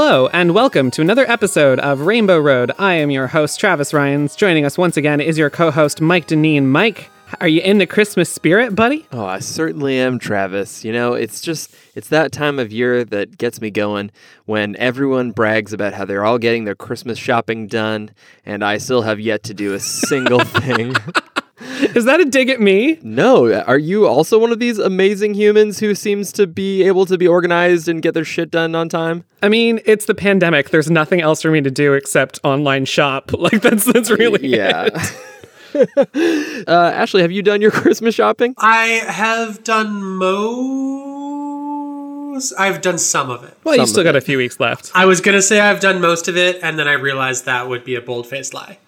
Hello, and welcome to another episode of Rainbow Road. I am your host, Travis Ryans. Joining us once again is your co host, Mike Deneen. Mike, are you in the Christmas spirit, buddy? Oh, I certainly am, Travis. You know, it's just, it's that time of year that gets me going when everyone brags about how they're all getting their Christmas shopping done, and I still have yet to do a single thing. Is that a dig at me? No, are you also one of these amazing humans who seems to be able to be organized and get their shit done on time? I mean, it's the pandemic. There's nothing else for me to do except online shop. Like that's that's really Yeah. it. uh, Ashley, have you done your Christmas shopping? I have done most. I've done some of it. Well, you Some still got it. a few weeks left. I was gonna say I've done most of it, and then I realized that would be a bold faced lie.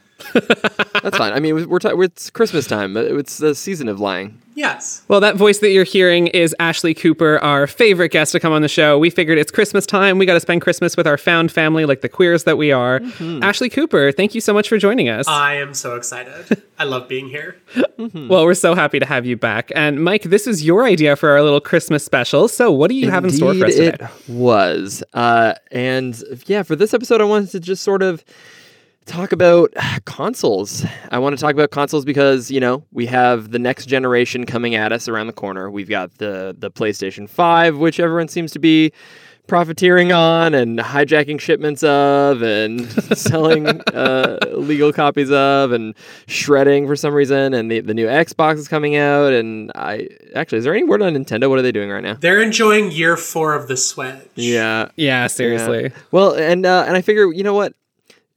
That's fine. I mean, we're, t- we're it's Christmas time. It's the season of lying. Yes. Well, that voice that you're hearing is Ashley Cooper, our favorite guest to come on the show. We figured it's Christmas time. We got to spend Christmas with our found family, like the queers that we are. Ashley Cooper, thank you so much for joining us. I am so excited. I love being here. well, we're so happy to have you back. And Mike, this is your idea for our little Christmas special. So, what do you have in store for us today? It was. Uh, and yeah, for this episode, I wanted to just sort of talk about consoles. I want to talk about consoles because, you know, we have the next generation coming at us around the corner. We've got the the PlayStation 5, which everyone seems to be profiteering on and hijacking shipments of and selling uh, illegal copies of and shredding for some reason and the, the new xbox is coming out and i actually is there any word on nintendo what are they doing right now They're enjoying year four of the Switch. yeah Yeah, seriously. yeah. Well, and uh, and I figure, you know what?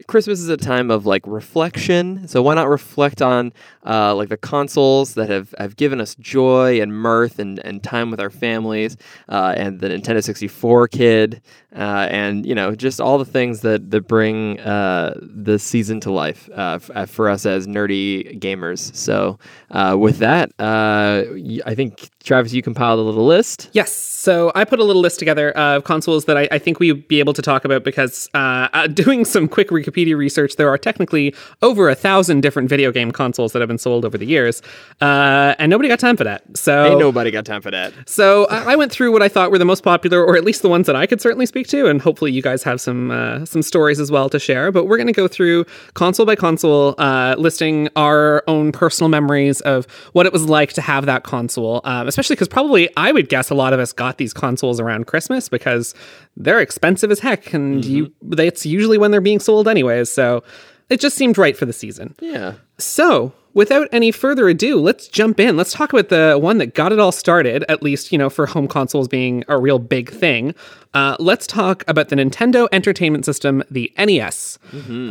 Christmas is a time of like reflection. So why not reflect on uh, like the consoles that have, have given us joy and mirth and, and time with our families, uh, and the Nintendo 64 kid, uh, and you know just all the things that that bring uh, the season to life uh, f- uh, for us as nerdy gamers. So uh, with that, uh, I think Travis, you compiled a little list. Yes. So I put a little list together of consoles that I, I think we'd be able to talk about because uh, uh, doing some quick Wikipedia research, there are technically over a thousand different video game consoles that have been sold over the years, uh, and nobody got time for that. So Ain't nobody got time for that. So I, I went through what I thought were the most popular, or at least the ones that I could certainly speak to, and hopefully you guys have some uh, some stories as well to share. But we're going to go through console by console, uh, listing our own personal memories of what it was like to have that console. Especially because probably I would guess a lot of us got these consoles around Christmas because they're expensive as heck, and you they, it's usually when they're being sold anyways. So it just seemed right for the season. Yeah. So, without any further ado, let's jump in. Let's talk about the one that got it all started, at least, you know, for home consoles being a real big thing. Uh, let's talk about the Nintendo Entertainment System, the NES.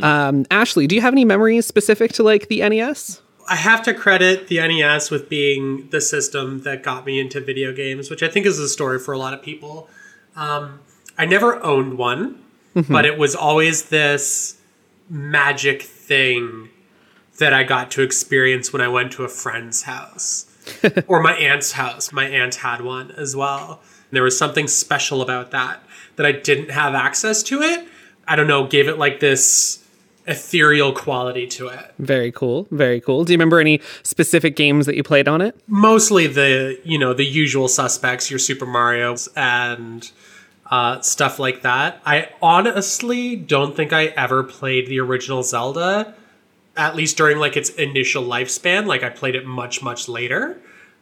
Um, Ashley, do you have any memories specific to like the NES? I have to credit the NES with being the system that got me into video games, which I think is a story for a lot of people. Um, I never owned one, but it was always this magic thing that I got to experience when I went to a friend's house or my aunt's house. My aunt had one as well. And there was something special about that that I didn't have access to it. I don't know, gave it like this ethereal quality to it. Very cool. Very cool. Do you remember any specific games that you played on it? mostly the you know the usual suspects your super mario's and uh, stuff like that i honestly don't think i ever played the original zelda at least during like its initial lifespan like i played it much much later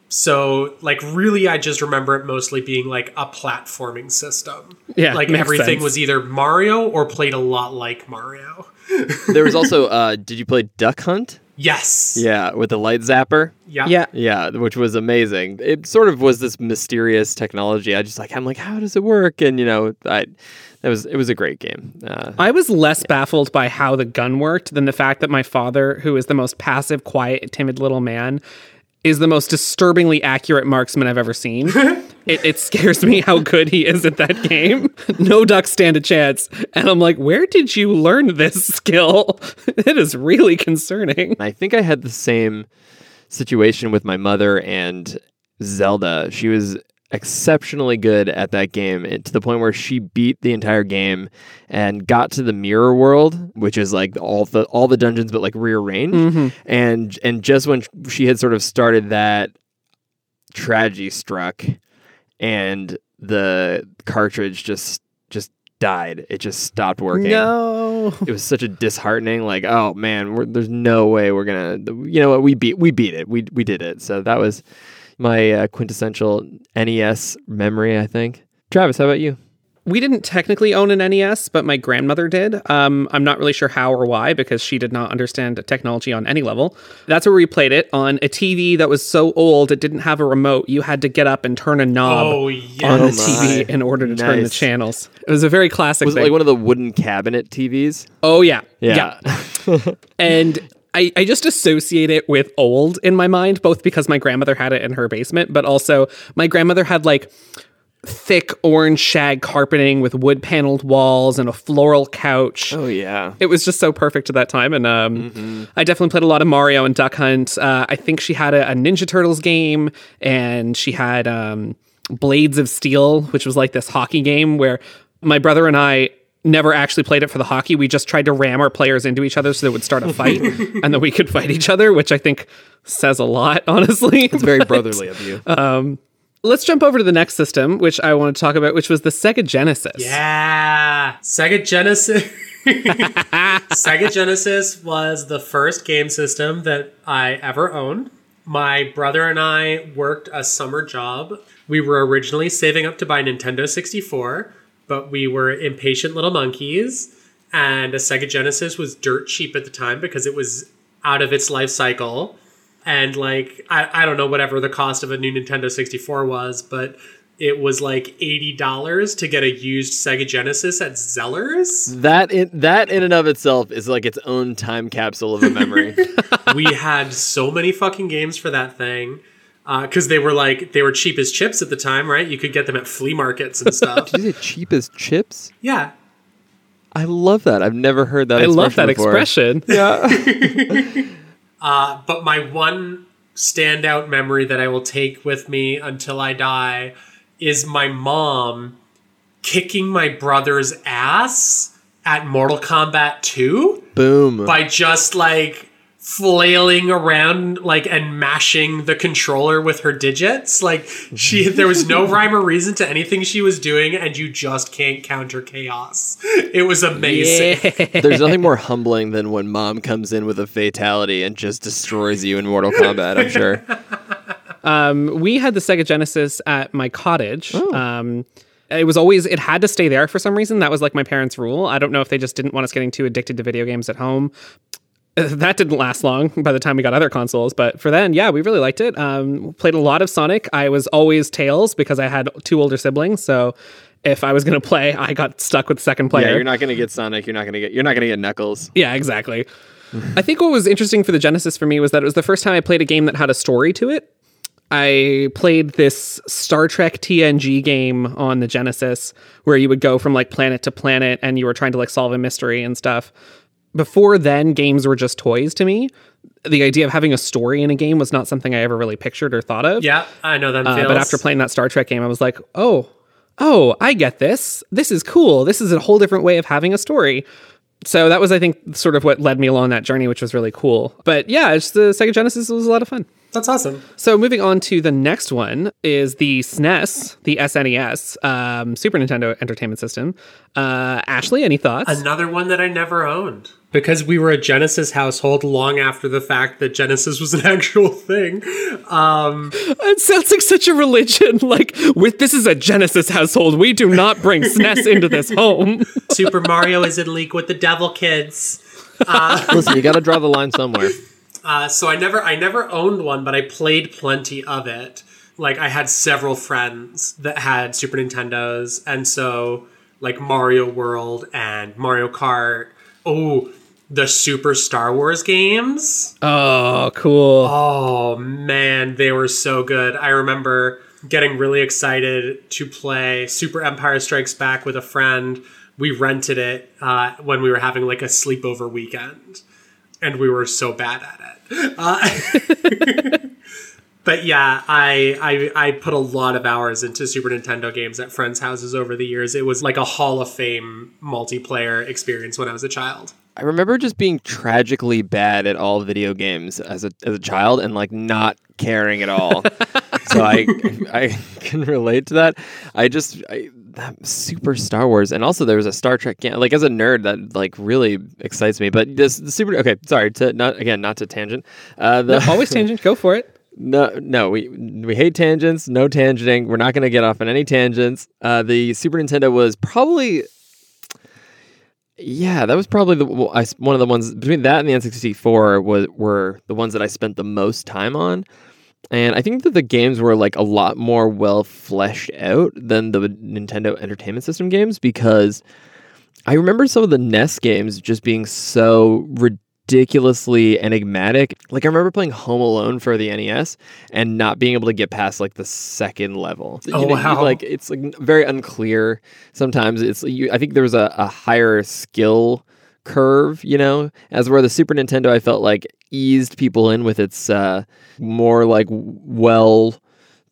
so like really i just remember it mostly being like a platforming system Yeah, like everything sense. was either mario or played a lot like mario There was also, uh, did you play Duck Hunt? yes Yeah, with the light zapper. yeah Yeah. Yeah, which was amazing. It sort of was this mysterious technology. I just like, I'm like, how does it work? And you know, I, it was it was a great game. Uh, I was less baffled by how the gun worked than the fact that my father, who is the most passive, quiet, timid little man, is the most disturbingly accurate marksman I've ever seen. it, it scares me how good he is at that game. no ducks stand a chance. And I'm like, where did you learn this skill? it is really concerning. I think I had the same situation with my mother and Zelda. She was exceptionally good at that game eh, to the point where she beat the entire game and got to the mirror world which is like all the all the dungeons but like rearranged and and just when she had sort of started that tragedy struck and the cartridge just just died. It just stopped working. No. It was such a disheartening. Like, oh man, we're, there's no way we're gonna. You know what? We beat we beat it. We we did it. So that was my uh, quintessential NES memory. I think. Travis, how about you? we didn't technically own an NES, but my grandmother did. Um, I'm not really sure how or why because she did not understand technology on any level. That's where we played it on a TV that was so old it didn't have a remote. You had to get up and turn a knob Oh, on the yes. TV in order to turn the channels. It was a very classic Was it thing. like one of the wooden cabinet TVs? oh yeah, Yeah. and I, I just associate it with old in my mind, both because my grandmother had it in her basement, but also my grandmother had like thick orange shag carpeting with wood paneled walls and a floral couch. oh yeah. It was just so perfect at that time. And um, Mm-hmm. I definitely played a lot of Mario and Duck Hunt. Uh, I think she had a, a Ninja Turtles game and she had um, Blades of Steel, which was like this hockey game where my brother and I never actually played it for the hockey. We just tried to ram our players into each other so they would start a fight and then we could fight each other, which I think says a lot, honestly. It's very brotherly of you. Um, let's jump over to the next system, which I want to talk about, which was the Sega Genesis. Yeah. Sega Genesis. Sega Genesis was the first game system that I ever owned. My brother and I worked a summer job. We were originally saving up to buy Nintendo 64, but we were impatient little monkeys. And a Sega Genesis was dirt cheap at the time because it was out of its life cycle. And like, I, I don't know whatever the cost of a new Nintendo 64 was, but it was like $80 to get a used Sega Genesis at Zellers. That in that in and of itself is like its own time capsule of a memory. we had so many fucking games for that thing because they were like they were cheap as chips at the time, right? You could get them at flea markets and stuff. Is it cheap as chips? yeah, I love that. I've never heard that. I love that before. expression. Yeah. uh, but my one standout memory that I will take with me until I die is my mom kicking my brother's ass at Mortal Kombat 2 Boom. by just like flailing around like and mashing the controller with her digits like she there was no rhyme or reason to anything she was doing and you just can't counter chaos it was amazing There's nothing more humbling than when mom comes in with a fatality and just destroys you in Mortal Kombat, I'm sure. Um, we had the Sega Genesis at my cottage. Oh. Um, it was always it had to stay there for some reason. That was like my parents' rule. I don't know if they just didn't want us getting too addicted to video games at home. That didn't last long by the time we got other consoles, but for then, yeah, we really liked it. Um, played a lot of Sonic. I was always Tails because I had two older siblings, so if I was going to play, I got stuck with second player. Yeah, you're not gonna get Sonic. You're not gonna get. You're not gonna get Knuckles. Yeah, exactly. I think what was interesting for the Genesis for me was that it was the first time I played a game that had a story to it. I played this Star Trek TNG game on the Genesis where you would go from like planet to planet and you were trying to like solve a mystery and stuff. Before then, games were just toys to me. The idea of having a story in a game was not something I ever really pictured or thought of. yeah i know that. Uh, but after playing that Star Trek game, I was like, oh, oh, I get this. This is cool. This is a whole different way of having a story. So that was, I think, sort of what led me along that journey, which was really cool. But yeah, it's the Sega Genesis was a lot of fun. that's awesome So moving on to the next one is the SNES, the SNES, um, Super Nintendo Entertainment System. Uh, Ashley, any thoughts? another one that i never owned because we were a genesis household long after the fact that genesis was an actual thing um it sounds like such a religion. Like, with this is a Genesis household. We do not bring SNES into this home. super mario is in league with the devil kids Listen, you got to draw the line somewhere. Uh, so I never I never owned one, but I played plenty of it. Like I had several friends that had Super Nintendos, and so like Mario World and Mario Kart. Oh, the Super Star Wars games. Oh, cool. Oh man, they were so good. I remember getting really excited to play Super Empire Strikes Back with a friend. We rented it uh, when we were having like a sleepover weekend, and we were so bad at it. Uh, but yeah, I, I I put a lot of hours into Super Nintendo games at friends' houses over the years. It was like a Hall of Fame multiplayer experience when I was a child. I remember just being tragically bad at all video games as a as a child and like not caring at all. so I I can relate to that. I just I, that super Star Wars, and also there was a Star Trek game. Like as a nerd, that like really excites me. But this the super. Okay, sorry to not again not to tangent. Uh, the, Always tangent. Go for it. No, no, we we hate tangents. No tangenting. We're not going to get off on any tangents. Uh, the Super Nintendo was probably, yeah, that was probably the well, I, one of the ones between that and the N64 was were the ones that I spent the most time on. And I think that the games were like a lot more well fleshed out than the Nintendo Entertainment System games because I remember some of the NES games just being so ridiculously enigmatic. Like I remember playing Home Alone for the NES and not being able to get past like the second level. Oh, You know, wow. Like it's like very unclear. Sometimes it's you, I think there was a, a higher skill curve, you know, as where the Super Nintendo I felt like eased people in with its uh, more like well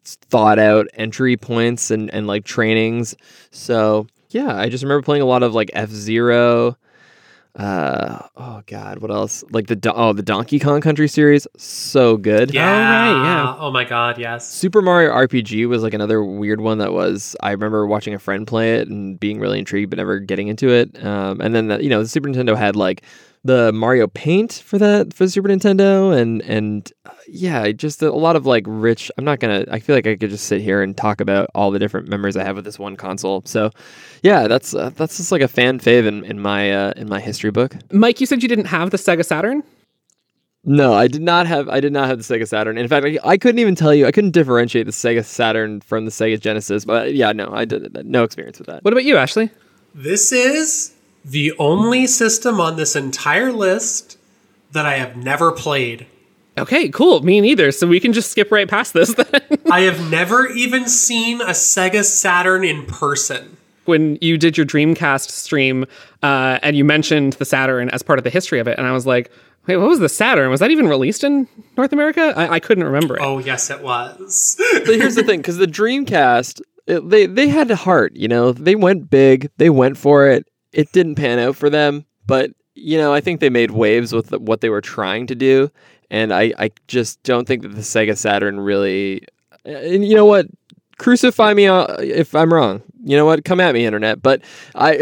thought out entry points and, and like trainings. So yeah, I just remember playing a lot of like F Zero. Uh oh god, what else? Like the oh the Donkey Kong Country series, so good. Yeah. right, yeah. Oh my god, yes. Super Mario RPG was like another weird one that was I remember watching a friend play it and being really intrigued but never getting into it. Um, and then the, you know the Super Nintendo had like the Mario Paint for that for the Super Nintendo and and uh, yeah, just a lot of like rich. I'm not gonna. I feel like I could just sit here and talk about all the different memories I have with this one console. So yeah, that's uh, that's just like a fan fave in, in my uh, in my history book. Mike, you said you didn't have the Sega Saturn. No, I did not have. I did not have the Sega Saturn. In fact, I, I couldn't even tell you. I couldn't differentiate the Sega Saturn from the Sega Genesis. But yeah, no, I did no experience with that. What about you, Ashley? This is the only system on this entire list that I have never played. Okay, cool. Me neither. So we can just skip right past this then. I have never even seen a Sega Saturn in person. when you did your Dreamcast stream uh, and you mentioned the Saturn as part of the history of it, and I was like, wait, what was the Saturn? Was that even released in North America? I, I couldn't remember it. Oh, yes, it was. But here's the thing, because the Dreamcast, it, they they had a heart. You know, they went big. They went for it. It didn't pan out for them, but you know, I think they made waves with what they were trying to do, and I I just don't think that the Sega Saturn really. And you know what? Crucify me uh, if I'm wrong. You know what? Come at me, internet. But I,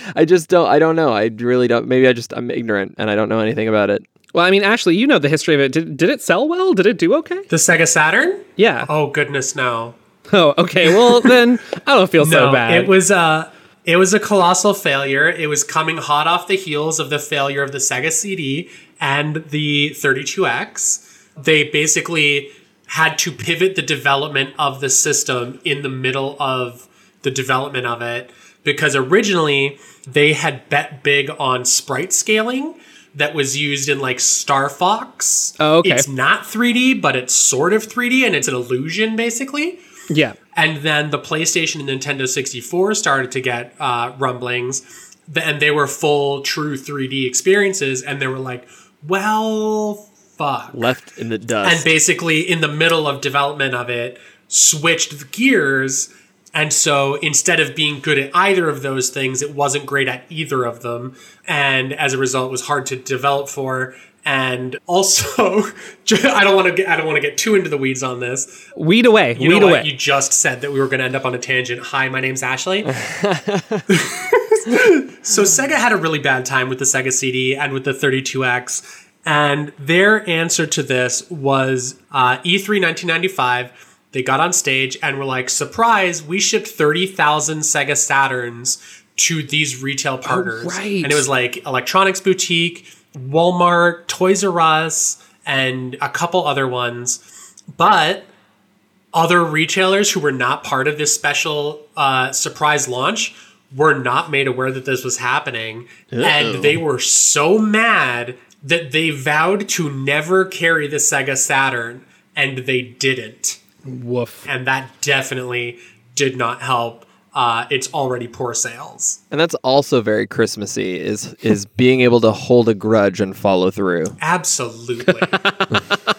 I just don't. I don't know. I really don't. Maybe I just I'm ignorant and I don't know anything about it. Well, I mean, Ashley, you know the history of it. Did, did it sell well? Did it do okay? the Sega Saturn? Yeah. Oh, goodness, no. Oh, okay. Well, then I don't feel so bad. it was a it was a colossal failure. It was coming hot off the heels of the failure of the Sega CD and the 32X. They basically had to pivot the development of the system in the middle of the development of it because originally they had bet big on sprite scaling that was used in like Star Fox. Oh, okay. It's not 3D, but it's sort of 3D and it's an illusion basically. yeah. And then the PlayStation and Nintendo 64 started to get uh, rumblings, and they were full, true 3D experiences. And they were like, well, fuck. Left in the dust. And basically, in the middle of development of it, switched the gears. And so instead of being good at either of those things, it wasn't great at either of them. And as a result, it was hard to develop for. And also, I don't want to get I don't want to get too into the weeds on this. Weed away. You weed away. You just said that we were going to end up on a tangent. Hi, my name's Ashley. so Sega had a really bad time with the Sega CD and with the 32X. And their answer to this was uh, E3 1995. They got on stage and were like, surprise, we shipped 30,000 Sega Saturns to these retail partners. right. And it was like Electronics Boutique, Walmart, Toys R Us, and a couple other ones. But other retailers who were not part of this special uh, surprise launch were not made aware that this was happening. And they were so mad that they vowed to never carry the Sega Saturn, and they didn't. Woof. And that definitely did not help uh, its already poor sales. And that's also very Christmassy is is being able to hold a grudge and follow through. Absolutely.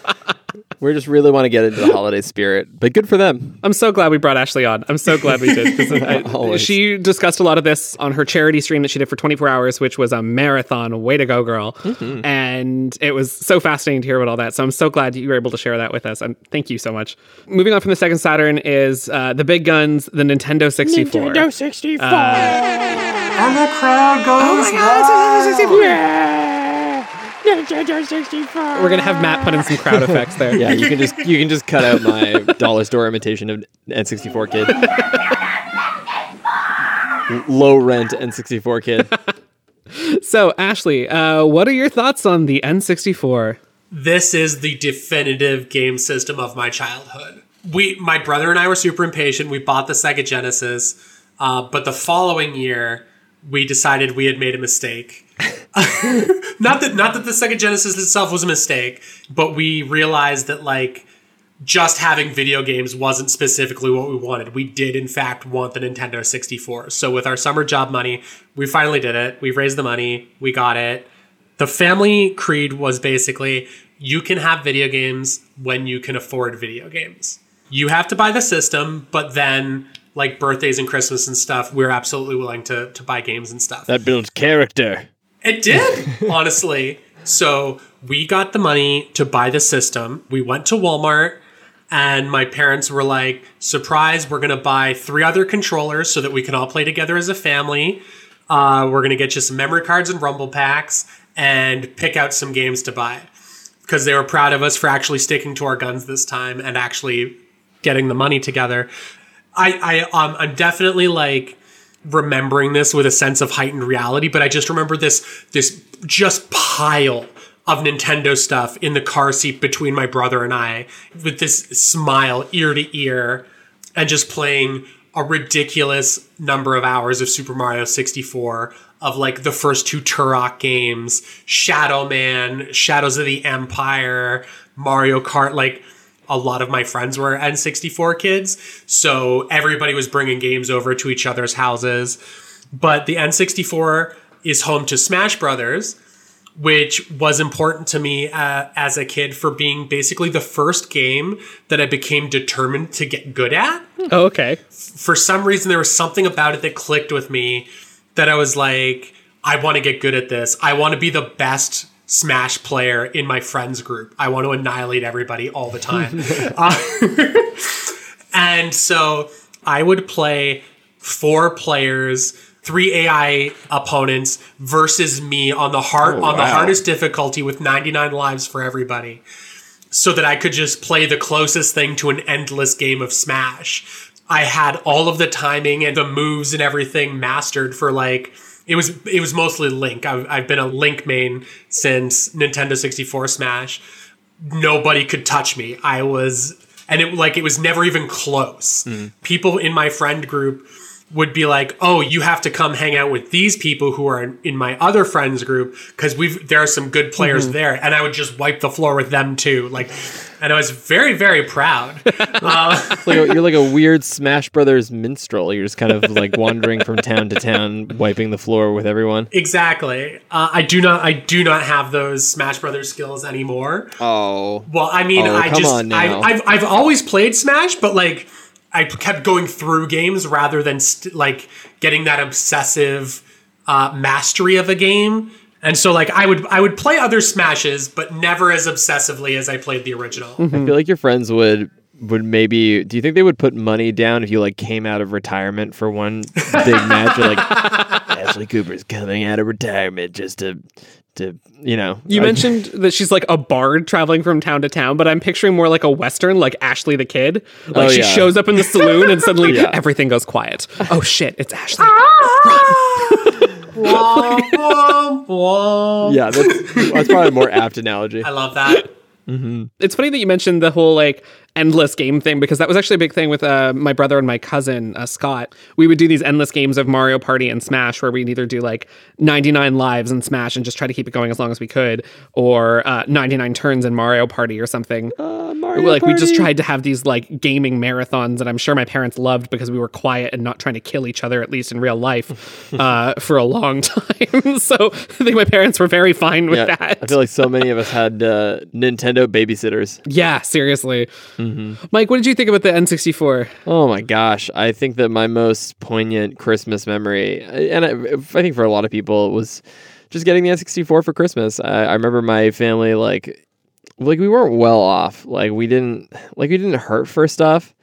We just really want to get into the holiday spirit, but good for them. I'm so glad we brought Ashley on. I'm so glad we did. 'cause I- she discussed a lot of this on her charity stream that she did for 24 hours, which was a marathon. Way to go, girl! Mm-hmm. And it was so fascinating to hear about all that. So I'm so glad you were able to share that with us. And thank you so much. Moving on from the Sega Saturn is uh, the big guns, the Nintendo 64. Nintendo 64. And the crowd goes Nintendo 64. We're gonna have Matt put in some crowd effects there. Yeah, you can just you can just cut out my dollar store imitation of N64 kid. Low rent N64 kid. So Ashley, uh, what are your thoughts on the N64? this is the definitive game system of my childhood. We, my brother and I were super impatient. We bought the Sega Genesis, uh, but the following year we decided we had made a mistake. not that not that the Sega Genesis itself was a mistake, but we realized that like just having video games wasn't specifically what we wanted. We did in fact want the Nintendo 64. So with our summer job money, we finally did it. We raised the money, we got it the family creed was basically you can have video games when you can afford video games. You have to buy the system, but then like birthdays and Christmas and stuff, we're absolutely willing to to buy games and stuff. That builds character. It did, honestly. So we got the money to buy the system. We went to Walmart, and my parents were like, surprise, we're going to buy three other controllers so that we can all play together as a family. Uh, we're going to get you some memory cards and rumble packs and pick out some games to buy. Because they were proud of us for actually sticking to our guns this time and actually getting the money together. I, I um, I'm definitely like remembering this with a sense of heightened reality, but I just remember this this just pile of Nintendo stuff in the car seat between my brother and I, with this smile ear to ear, and just playing a ridiculous number of hours of Super Mario 64 of like the first two Turok games, Shadow Man, Shadows of the Empire, Mario Kart, like a lot of my friends were N64 kids, so everybody was bringing games over to each other's houses. But the N64 is home to Smash Brothers, which was important to me uh, as a kid for being basically the first game that I became determined to get good at. Oh, okay. For some reason, there was something about it that clicked with me that I was like, I want to get good at this. I want to be the best Smash player in my friends group. I want to annihilate everybody all the time. uh, and so I would play four players, three AI opponents versus me on the hard on the wow. hardest difficulty with 99 lives for everybody. So that I could just play the closest thing to an endless game of Smash. I had all of the timing and the moves and everything mastered for like it was it was mostly Link. I've, I've been a Link main since Nintendo 64 Smash. Nobody could touch me. I was and it like it was never even close. Mm. People in my friend group would be like, "Oh, you have to come hang out with these people who are in, in my other friends group because we've there are some good players there." And I would just wipe the floor with them too. Like, and I was very very proud. uh, like a- you're like a weird Smash Brothers minstrel. You're just kind of like wandering from town to town, wiping the floor with everyone. exactly. Uh, I do not I do not have those Smash Brothers skills anymore. Oh, Well, I mean, Oh, I just. I, I've I've always played Smash, but like I kept going through games rather than st- like getting that obsessive uh, mastery of a game. And so, like, I would I would play other Smashes, but never as obsessively as I played the original. I feel like your friends would would maybe. Do you think they would put money down if you like came out of retirement for one big match? Or like Ashley Cooper's coming out of retirement just to to you know. You I- mentioned that she's like a bard traveling from town to town, but I'm picturing more like a western, like Ashley the Kid. Like Oh, she yeah. shows up in the saloon and suddenly Yeah. everything goes quiet. Oh shit, it's Ashley. Womp, womp, womp. Yeah, that's that's probably a more apt analogy. I love that. It's funny that you mentioned the whole like endless game thing because that was actually a big thing with uh, my brother and my cousin uh, Scott. We would do these endless games of Mario Party and Smash where we'd either do like 99 lives in Smash and just try to keep it going as long as we could, or uh, 99 turns in Mario Party or something. Uh, Mario like we just tried to have these like gaming marathons that I'm sure my parents loved because we were quiet and not trying to kill each other at least in real life uh, for a long time. so I think my parents were very fine with Yeah, that. I feel like so many of us had uh, Nintendo babysitters. yeah, seriously. Mm-hmm. Mm-hmm. Mike, what did you think about the N64? Oh my gosh. I think that my most poignant Christmas memory, uh, and I, I think for a lot of people, was just getting the N64 for Christmas. I, I remember my family, like, like we weren't well off. Like we didn't, like we didn't hurt for stuff,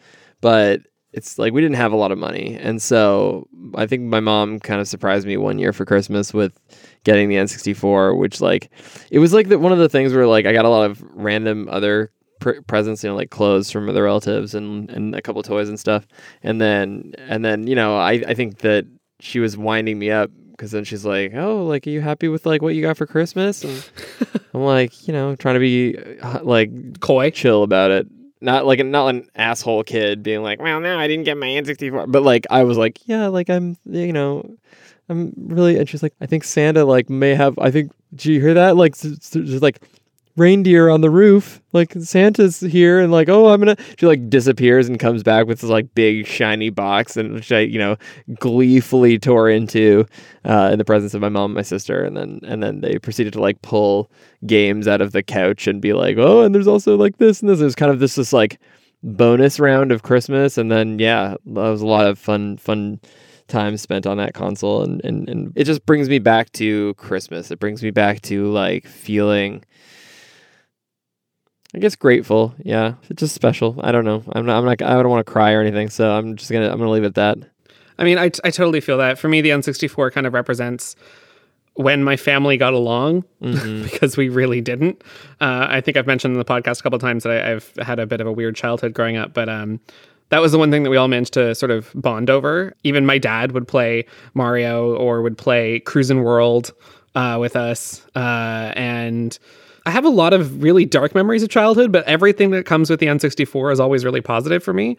but it's like we didn't have a lot of money. And so I think my mom kind of surprised me one year for Christmas with getting the N64, which like, it was like the, one of the things where like I got a lot of random other pr- presents, you know, like clothes from other relatives and, and a couple toys and stuff. And then, and then, you know, I, I think that she was winding me up because then she's like, "Oh, like, are you happy with like what you got for Christmas?" And I'm like, you know, trying to be uh, like coy. chill about it. Not like not an asshole kid being like, "Well, no, I didn't get my N64," but like I was like, "Yeah, like I'm, you know, I'm really." And she's like, "I think Santa like may have. I think. Did you hear that? Like, s- s- just like." Reindeer on the roof like santa's here and like oh i'm gonna she like disappears and comes back with this like big shiny box and which i you know gleefully tore into uh, in the presence of my mom and my sister. And then and then they proceeded to like pull games out of the couch and be like oh and there's also like this and this. It was kind of this this like bonus round of christmas. And then yeah that was a lot of fun fun time spent on that console. And, and and it just brings me back to christmas. It brings me back to like feeling I guess grateful. Yeah, it's just special. I don't know. I'm not. I'm not. I don't want to cry or anything. So I'm just gonna. I'm gonna leave it at that. I mean, I, I totally feel that. For me, the N64 kind of represents when my family got along because we really didn't. Uh, I think I've mentioned in the podcast a couple of times that I, I've had a bit of a weird childhood growing up, but um, that was the one thing that we all managed to sort of bond over. Even my dad would play Mario or would play Cruisin' World uh, with us. Uh, and I have a lot of really dark memories of childhood, but everything that comes with the N64 is always really positive for me.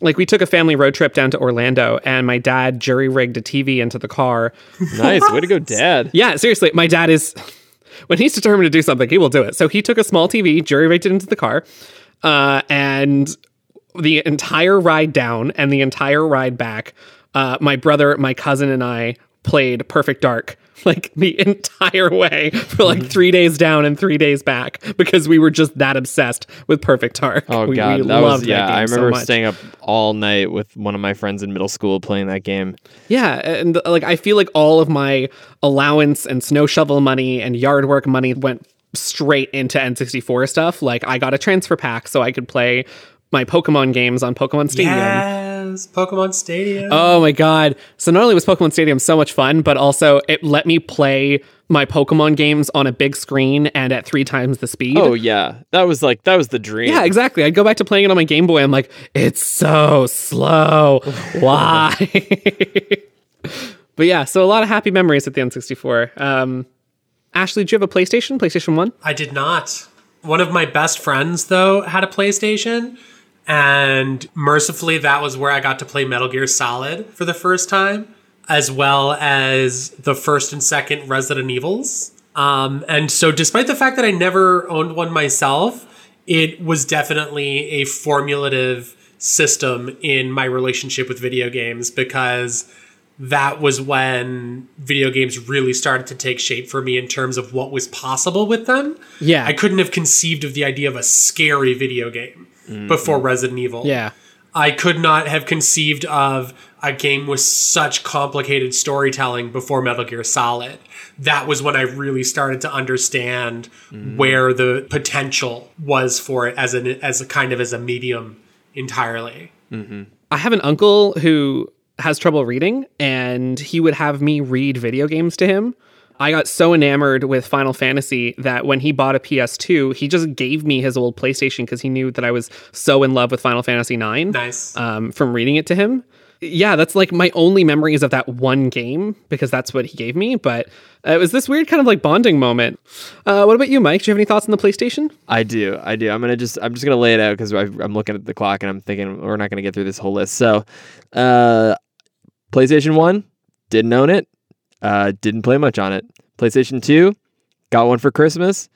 Like we took a family road trip down to Orlando, and my dad jury rigged a TV into the car. Nice. Way to go, Dad. Yeah, seriously, my dad is when he's determined to do something, he will do it. So he took a small TV, jury rigged it into the car, uh, and the entire ride down and the entire ride back, uh, my brother, my cousin, and I played Perfect Dark like the entire way for like mm-hmm. three days down and three days back because we were just that obsessed with Perfect Dark. Oh we, God, we that was yeah. game I remember much. staying up all night with one of my friends in middle school playing that game. Yeah, and like I feel like all of my allowance and snow shovel money and yard work money went straight into N64 stuff. Like I got a transfer pack so I could play my Pokemon games on Pokemon Stadium. Yes, Pokemon Stadium. Oh my god. So not only was Pokemon Stadium so much fun, but also it let me play my Pokemon games on a big screen and at three times the speed. Oh yeah, that was like that was the dream. Yeah, exactly. I'd go back to playing it on my Game Boy. I'm like, it's so slow. Why? but yeah, so a lot of happy memories at the N64. Um, Ashley, do you have a PlayStation? PlayStation 1? I did not. One of my best friends, though, had a PlayStation. And mercifully, that was where I got to play Metal Gear Solid for the first time, as well as the first and second Resident Evils. Um, and so, despite the fact that I never owned one myself, it was definitely a formulative system in my relationship with video games because that was when video games really started to take shape for me in terms of what was possible with them. Yeah. I couldn't have conceived of the idea of a scary video game Mm-hmm. before Resident Evil. Yeah. I could not have conceived of a game with such complicated storytelling before Metal Gear Solid. That was when I really started to understand mm-hmm. where the potential was for it as an as a kind of as a medium entirely. Mm-hmm. I have an uncle who has trouble reading, and he would have me read video games to him. I got so enamored with Final Fantasy that when he bought a PS2, he just gave me his old PlayStation because he knew that I was so in love with Final Fantasy IX Nice. um, from reading it to him. yeah, that's like my only memories of that one game because that's what he gave me. But it was this weird kind of like bonding moment. Uh, what about you, Mike? Do you have any thoughts on the PlayStation? I do, I do. I'm gonna just, I'm just gonna lay it out because I'm looking at the clock and I'm thinking we're not gonna get through this whole list. So, uh, PlayStation One, didn't own it, uh, didn't play much on it. PlayStation Two, got one for Christmas.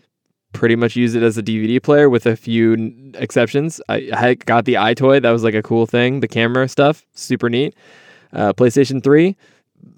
Pretty much used it as a DVD player with a few n- exceptions. I, I got the EyeToy. That was like a cool thing. The camera stuff, super neat. Uh, PlayStation 3,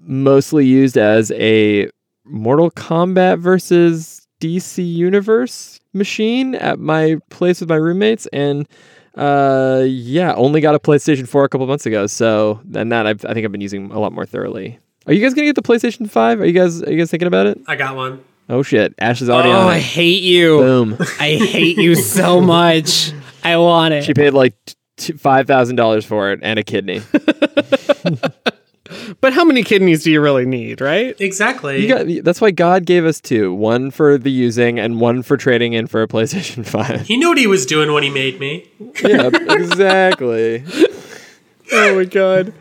mostly used as a Mortal Kombat versus DC Universe machine at my place with my roommates. And uh, yeah, only got a PlayStation 4 a couple months ago. So, and that I've, I think I've been using a lot more thoroughly. Are you guys gonna get the PlayStation 5? Are you guys are you guys thinking about it? I got one. Oh shit, Ash is already Oh, on I hate you. Boom. I hate you so much. I want it. She paid like t- five thousand dollars for it and a kidney. But how many kidneys do you really need, right? Exactly. You got that's why God gave us two, one for the using and one for trading in for a PlayStation Five. he knew what he was doing when he made me. yeah, exactly. Oh my god.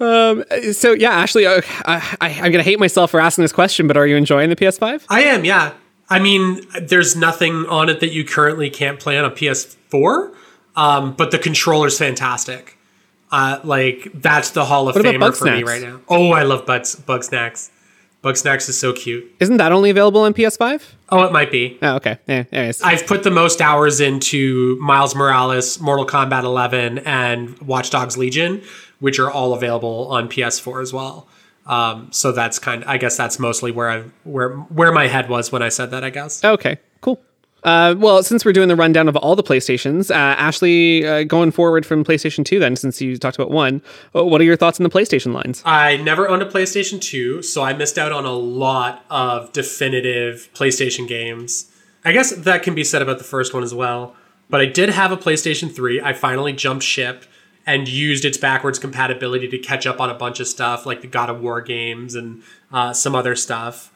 Um, so yeah, Ashley, uh, I, I, I'm gonna hate myself for asking this question, but are you enjoying the PS5? I am, yeah. I mean, there's nothing on it that you currently can't play on a PS4, um, but the controller's fantastic. Uh, like that's the Hall of What Famer for me right now. Oh, I love Bugs, Bugsnax. Bug Snacks is so cute. Isn't that only available on PS5? Oh, it might be. Oh, okay. Yeah, anyways. I've put the most hours into Miles Morales, Mortal Kombat 11, and Watch Dogs Legion, which are all available on PS4 as well. Um, so that's kind. I guess that's mostly where I where where my head was when I said that. I guess. Okay, cool. Uh, well, since we're doing the rundown of all the PlayStations, uh, Ashley, uh, going forward from PlayStation 2, then, since you talked about one, uh, what are your thoughts on the PlayStation lines? I never owned a PlayStation 2, so I missed out on a lot of definitive PlayStation games. I guess that can be said about the first one as well. But I did have a PlayStation 3. I finally jumped ship and used its backwards compatibility to catch up on a bunch of stuff, like the God of War games and uh, some other stuff.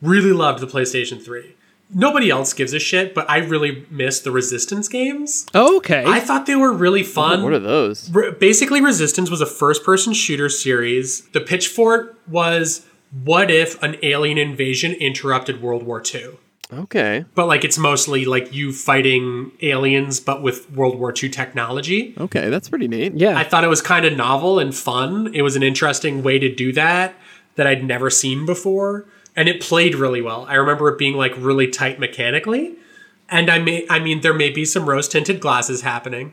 Really loved the PlayStation 3. Nobody else gives a shit, but I really miss the Resistance games. Okay. I thought they were really fun. What are those? Re- basically resistance was a first person shooter series the pitch for it was what if an alien invasion interrupted world war ii Okay. but like it's mostly like you fighting aliens but with world war ii technology Okay, that's pretty neat. yeah. i thought it was kind of novel and fun it was an interesting way to do that that i'd never seen before and it played really well i remember it being like really tight mechanically and i may i mean there may be some rose tinted glasses happening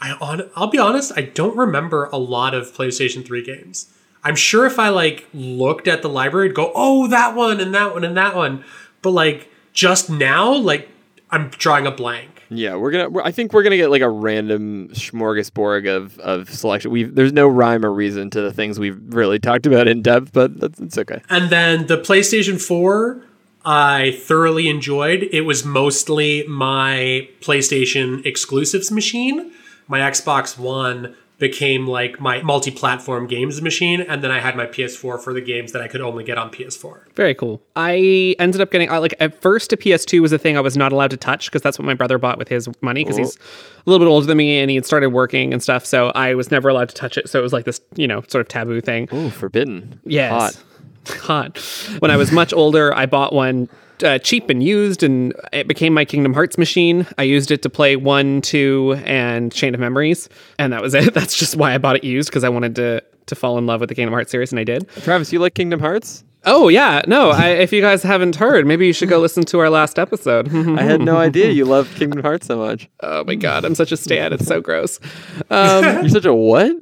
I on I'll be honest, I don't remember a lot of PlayStation 3 games. I'm sure if I like looked at the library, I'd go, "Oh, that one and that one and that one." But like just now, like I'm drawing a blank. Yeah, we're gonna. We're, I think we're gonna get like a random smorgasbord of of selection. We there's no rhyme or reason to the things we've really talked about in depth, but that's it's okay. And then the PlayStation 4 I thoroughly enjoyed. It was mostly my PlayStation exclusives machine. My Xbox One became like my multi-platform games machine and then I had my PS4 for the games that I could only get on PS4. Very cool. I ended up getting I like at first a PS2 was a thing I was not allowed to touch because that's what my brother bought with his money because he's oh. a little bit older than me and he had started working and stuff. So I was never allowed to touch it. So it was like this, you know, sort of taboo thing. Ooh, forbidden. Yes. Hot. Hot. When I was much older, I bought one uh, cheap and used, and it became my Kingdom Hearts machine. I used it to play one, two, and Chain of Memories, and that was it. That's just why I bought it used because I wanted to to fall in love with the Kingdom Hearts series, and I did. Travis, you like Kingdom Hearts? Oh yeah, no. I, if you guys haven't heard, maybe you should go listen to our last episode. I had no idea you love Kingdom Hearts so much. oh my god, I'm such a stan. It's so gross. You're such a what?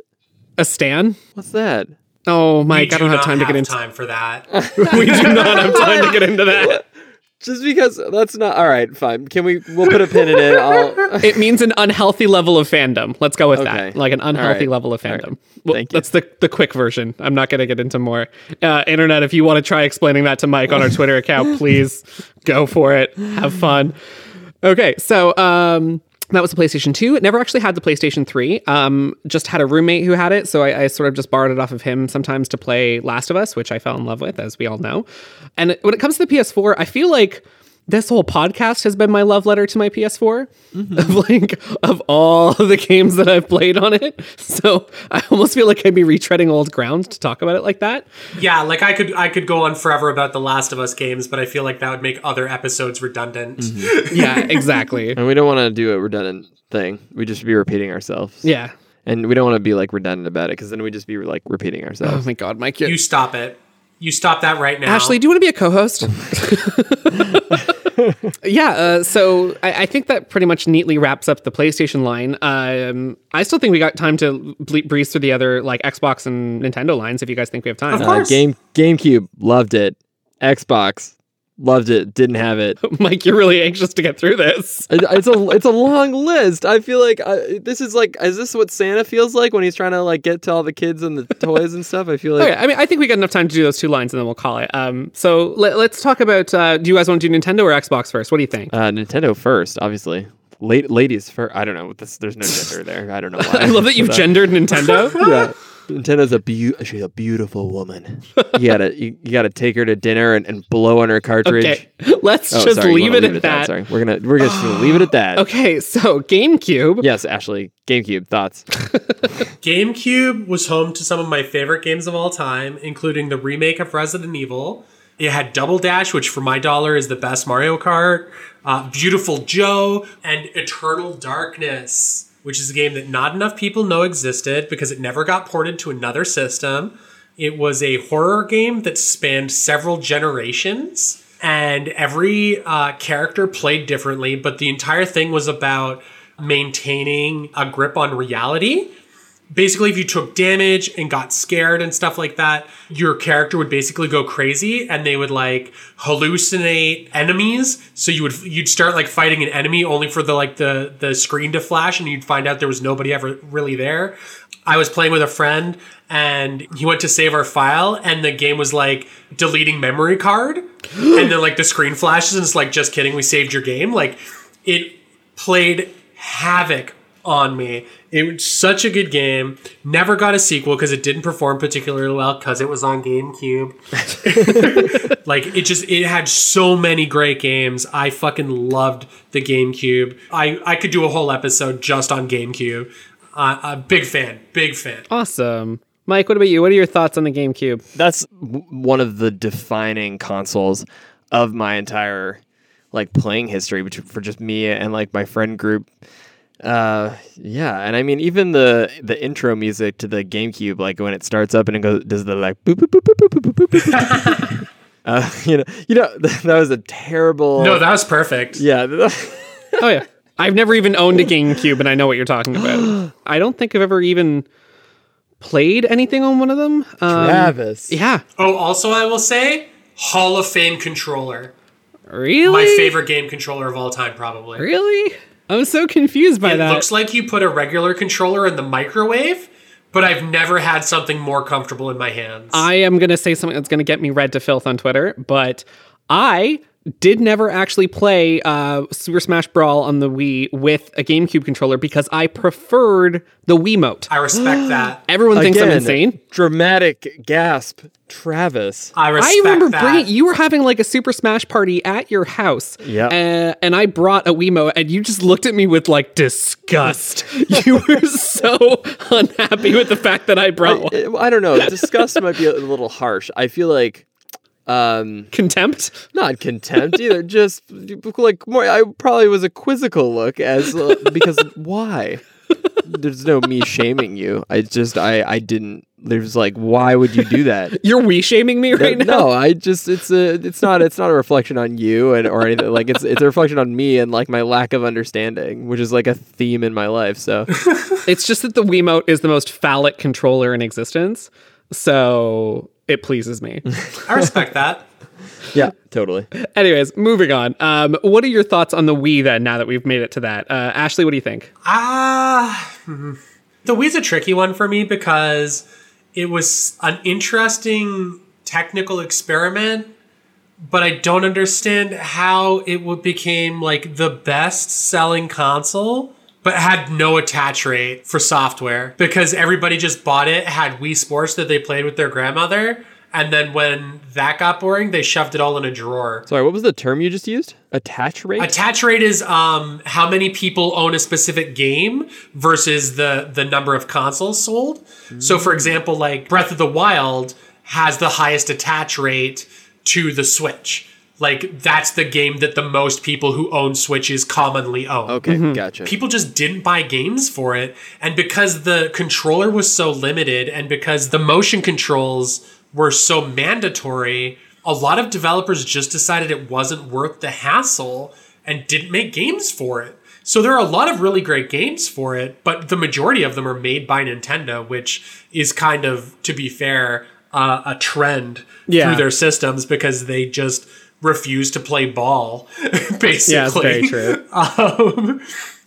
A stan? What's that? Oh We Mike, I do don't have not time to get into. time for that. we do not have time to get into that. Just because that's not all right. Fine. Can we? We'll put a pin in it. I'll. It means an unhealthy level of fandom. Let's go with Okay. that. Like an unhealthy right. level of All right. fandom. Well, Thank you. That's the the quick version. I'm not going to get into more. Uh, Internet, if you want to try explaining that to Mike on our Twitter account, please go for it. Have fun. Okay, so um, that was the PlayStation 2. It never actually had the PlayStation 3. Um, just had a roommate who had it, so I, I sort of just borrowed it off of him sometimes to play Last of Us, which I fell in love with, as we all know. And when it comes to the PS4, I feel like this whole podcast has been my love letter to my PS4 Mm-hmm. of like of all the games that I've played on it. So I almost feel like I'd be retreading old ground to talk about it like that. Yeah, like I could I could go on forever about the Last of Us games, but I feel like that would make other episodes redundant. Mm-hmm. Yeah, exactly. And we don't want to do a redundant thing. We just be repeating ourselves. yeah. And we don't want to be like redundant about it because then we just be like repeating ourselves. Oh my god, Mike. You stop it. You stop that right now. Ashley, do you want to be a co-host? yeah. Uh, so I, I think that pretty much neatly wraps up the PlayStation line. Um, I still think we got time to ble- breeze through the other like Xbox and Nintendo lines. If you guys think we have time. Of Uh. Game GameCube loved it. Xbox loved it. Didn't have it. Mike, you're really anxious to get through this. It's a it's a long list. I feel like uh, this is like is this what Santa feels like when he's trying to like get to all the kids and the toys and stuff? I feel like Okay, I mean, I think we got enough time to do those two lines, and then we'll call it. Um, so let, us talk about. Uh, do you guys want to do Nintendo or Xbox first? What do you think? uh, Nintendo first, obviously. Late ladies first. I don't know. This, there's no gender there. I don't know why. I love that you've gendered Nintendo. yeah. Nintendo's a beau- she's a beautiful woman. You gotta you, you gotta take her to dinner and, and blow on her cartridge. Okay, let's Oh, just sorry, leave wanna it at that. Sorry, we're gonna we're just gonna leave it at that. Okay, so GameCube. Yes, Ashley. GameCube thoughts. GameCube was home to some of my favorite games of all time, including the remake of Resident Evil. It had Double Dash, which for my dollar is the best Mario Kart, uh, Beautiful Joe, and Eternal Darkness, which is a game that not enough people know existed because it never got ported to another system. It was a horror game that spanned several generations, and every uh, character played differently, but the entire thing was about maintaining a grip on reality basically if you took damage and got scared and stuff like that your character would basically go crazy and they would like hallucinate enemies. So you would you'd start like fighting an enemy only for the like the the screen to flash and you'd find out there was nobody ever really there. I was playing with a friend and he went to save our file and the game was like deleting memory card. And then like the screen flashes and it's like just kidding we saved your game. Like it played havoc on me. It was such a good game. Never got a sequel because it didn't perform particularly well because it was on GameCube. like it just it had so many great games. I fucking loved the GameCube. I I could do a whole episode just on GameCube. Uh, a big fan, big fan. Awesome. Mike, what about you? What are your thoughts on the GameCube? That's w- one of the defining consoles of my entire like playing history, which for just me and like my friend group. Uh, yeah, and I mean even the the intro music to the GameCube, like when it starts up and it goes, does the like boop boop boop boop boop boop boop. boop. uh, you know, you know that was a terrible. No, that was perfect. Yeah. oh yeah. I've never even owned a GameCube, and I know what you're talking about. I don't think I've ever even played anything on one of them. Um, Travis. Yeah. Oh, also, I will say Hall of Fame controller. Really? My favorite game controller of all time, probably. Really? I'm so confused by It that. It looks like you put a regular controller in the microwave, but I've never had something more comfortable in my hands. I am going to say something that's going to get me red to filth on Twitter, but I did never actually play uh, Super Smash Brawl on the Wii with a GameCube controller because I preferred the Wiimote. I respect that. Everyone thinks I'm insane. Dramatic gasp, Travis. I respect I remember that. bringing you were having like a Super Smash party at your house. Yep. Uh, and I brought a Wiimote and you just looked at me with like disgust. you were so unhappy with the fact that I brought one. I, I don't know. Disgust might be a little harsh. I feel like um Contempt? not contempt either just like more i probably was a quizzical look as uh, because why there's no me shaming you i just i i didn't there's like why would you do that You're we shaming me right now? no i just it's a it's not it's not a reflection on you and or anything like it's it's a reflection on me and like my lack of understanding which is like a theme in my life so It's just that the Wiimote is the most phallic controller in existence. So it pleases me. I respect that. yeah totally Anyways, moving on. Um, what are your thoughts on the Wii then, now that we've made it to that? Uh, Ashley, what do you think? Ah, hmm. the Wii's a tricky one for me because it was an interesting technical experiment, but I don't understand how it became like the best selling console, but had no attach rate for software because everybody just bought it, had Wii Sports that they played with their grandmother. And then when that got boring, they shoved it all in a drawer. Sorry, what was the term you just used? Attach rate? Attach rate is um, how many people own a specific game versus the the number of consoles sold. So, for example, like Breath of the Wild has the highest attach rate to the Switch. Like that's the game that the most people who own Switches commonly own. okay, gotcha. People just didn't buy games for it, and because the controller was so limited, and because the motion controls were so mandatory, a lot of developers just decided it wasn't worth the hassle and didn't make games for it. So there are a lot of really great games for it, but the majority of them are made by Nintendo, which is kind of, to be fair, uh, a trend Yeah. through their systems because they just refuse to play ball, basically. Yeah, very true. Um,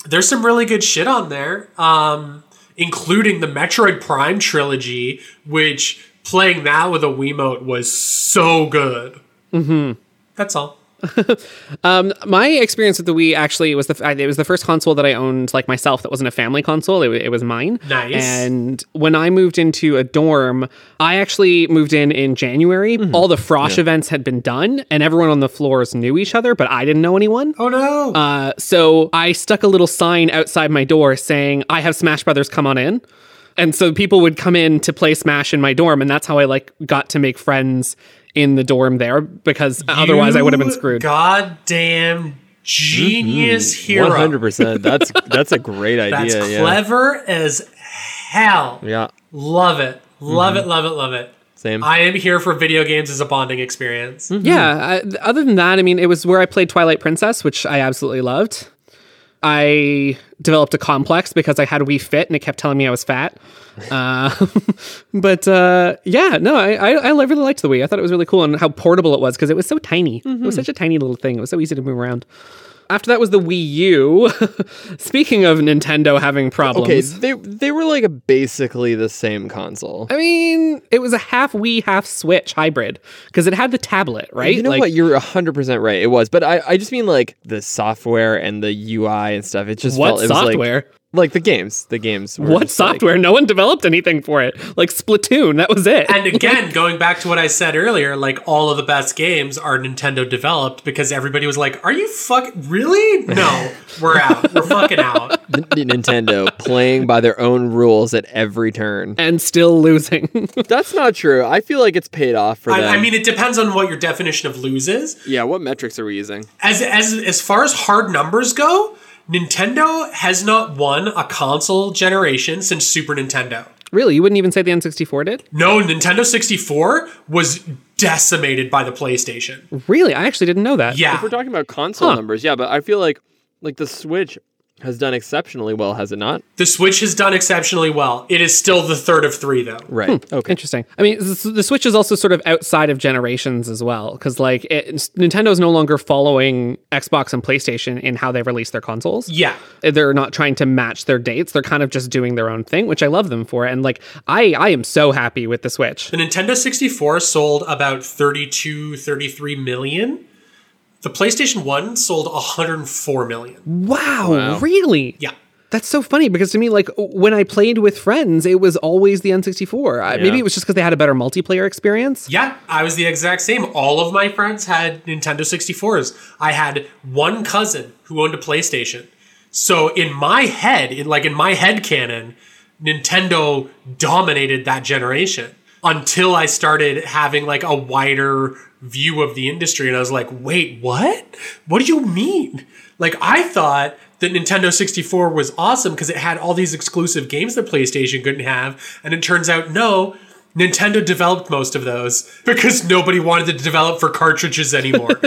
there's some really good shit on there, um, including the Metroid Prime trilogy, which playing that with a Wiimote was so good. Mm-hmm. That's all. My experience with the Wii actually was the it was the first console that I owned like myself that wasn't a family console. It, wa- it was mine. Nice. And when I moved into a dorm, I actually moved in in January. All the Frosh events had been done, and everyone on the floors knew each other, but I didn't know anyone. Oh no! Uh, so I stuck a little sign outside my door saying, "I have Smash Brothers. Come on in." And so people would come in to play Smash in my dorm, and that's how I like got to make friends in the dorm there because otherwise I would have been You screwed. Goddamn genius hero. One hundred percent. That's that's a great That's idea. yeah. clever as hell. Yeah. Love it. Love it. Mm-hmm. Love it. Love it. Same. I am here for video games as a bonding experience. Mm-hmm. Yeah. I, other than that, I mean, it was where I played Twilight Princess, which I absolutely loved. I developed a complex because I had a Wii Fit and it kept telling me I was fat. Uh, but uh, yeah, no, I, I I really liked the Wii. I thought it was really cool and how portable it was because it was so tiny. It was such a tiny little thing. It was so easy to move around. After that was the Wii U. Speaking of Nintendo having problems, Okay, they they were like basically the same console. I mean, it was a half Wii, half Switch hybrid because it had the tablet, right? You know Like- what? You're hundred percent right. It was, but I, I just mean like the software and the UI and stuff. It just What felt it was software? like like the games. The games. were What just, like- software? no one developed anything for it. Like Splatoon, that was it. And again, going back to what I said earlier, like all of the best games are Nintendo developed because everybody was like, "Are you fuck really? No, we're out. We're fucking out." N- Nintendo playing by their own rules at every turn. and still losing. That's not true. I feel like it's paid off for them. I, I mean, it depends on what your definition of lose is. yeah. What metrics are we using? As as as far as hard numbers go, Nintendo has not won a console generation since Super Nintendo. really, you wouldn't even say the N64 did? No, Nintendo 64 was decimated by the PlayStation. Really? I actually didn't know that. Yeah. If we're talking about console Huh. numbers, yeah, but I feel like like the Switch has done exceptionally well, has it not? The Switch has done exceptionally well. It is still the third of three, though. Right. Hmm. Okay. Interesting. I mean, s- the Switch is also sort of outside of generations as well, because like it, Nintendo's no longer following Xbox and PlayStation in how they release their consoles. Yeah. They're not trying to match their dates. They're kind of just doing their own thing, which I love them for. And like, I I am so happy with the Switch. The Nintendo 64 sold about 32, 33 million. The PlayStation 1 sold 104 million. Wow, really? Yeah. That's so funny because to me, like when I played with friends, it was always the N64. I Maybe it was just because they had a better multiplayer experience. Yeah, I was the exact same. All of my friends had Nintendo 64s. I had one cousin who owned a PlayStation. So in my head, in like in my head canon, Nintendo dominated that generation until I started having like a wider view of the industry and I was like, "Wait, what? What do you mean?" Like I thought that Nintendo 64 was awesome because it had all these exclusive games that PlayStation couldn't have, and it turns out no, Nintendo developed most of those because nobody wanted to develop for cartridges anymore.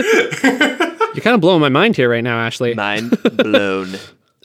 You're kind of blowing my mind here right now, Ashley. Mind blown.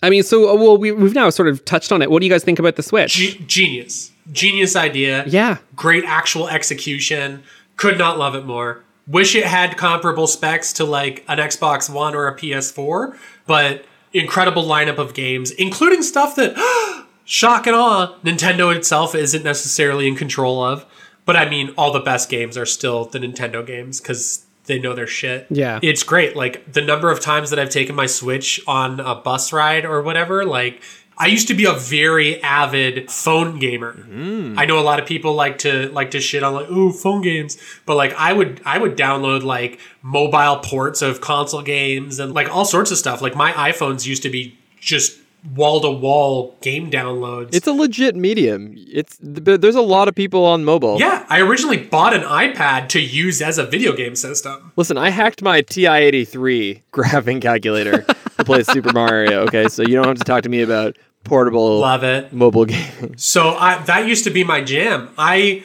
I mean, so uh, well, we, we've now sort of touched on it. What do you guys think about the Switch? Ge- genius. Genius idea. yeah, Great actual execution. Could not love it more. Wish it had comparable specs to like an Xbox One or a PS4, but incredible lineup of games, including stuff that, shock and awe, Nintendo itself isn't necessarily in control of. But I mean, all the best games are still the Nintendo games because they know their shit. Yeah. It's great. Like the number of times that I've taken my Switch on a bus ride or whatever, like I used to be a very avid phone gamer. Mm. I know a lot of people like to like to shit on like ooh phone games, but like I would I would download like mobile ports of console games and like all sorts of stuff. Like my iPhones used to be just wall to wall game downloads. It's a legit medium. It's th- there's a lot of people on mobile. yeah, I originally bought an iPad to use as a video game system. Listen, I hacked my TI-83 graphing calculator to play Super Mario. Okay, so you don't have to talk to me about portable Love it. mobile gaming. So I, that used to be my jam. I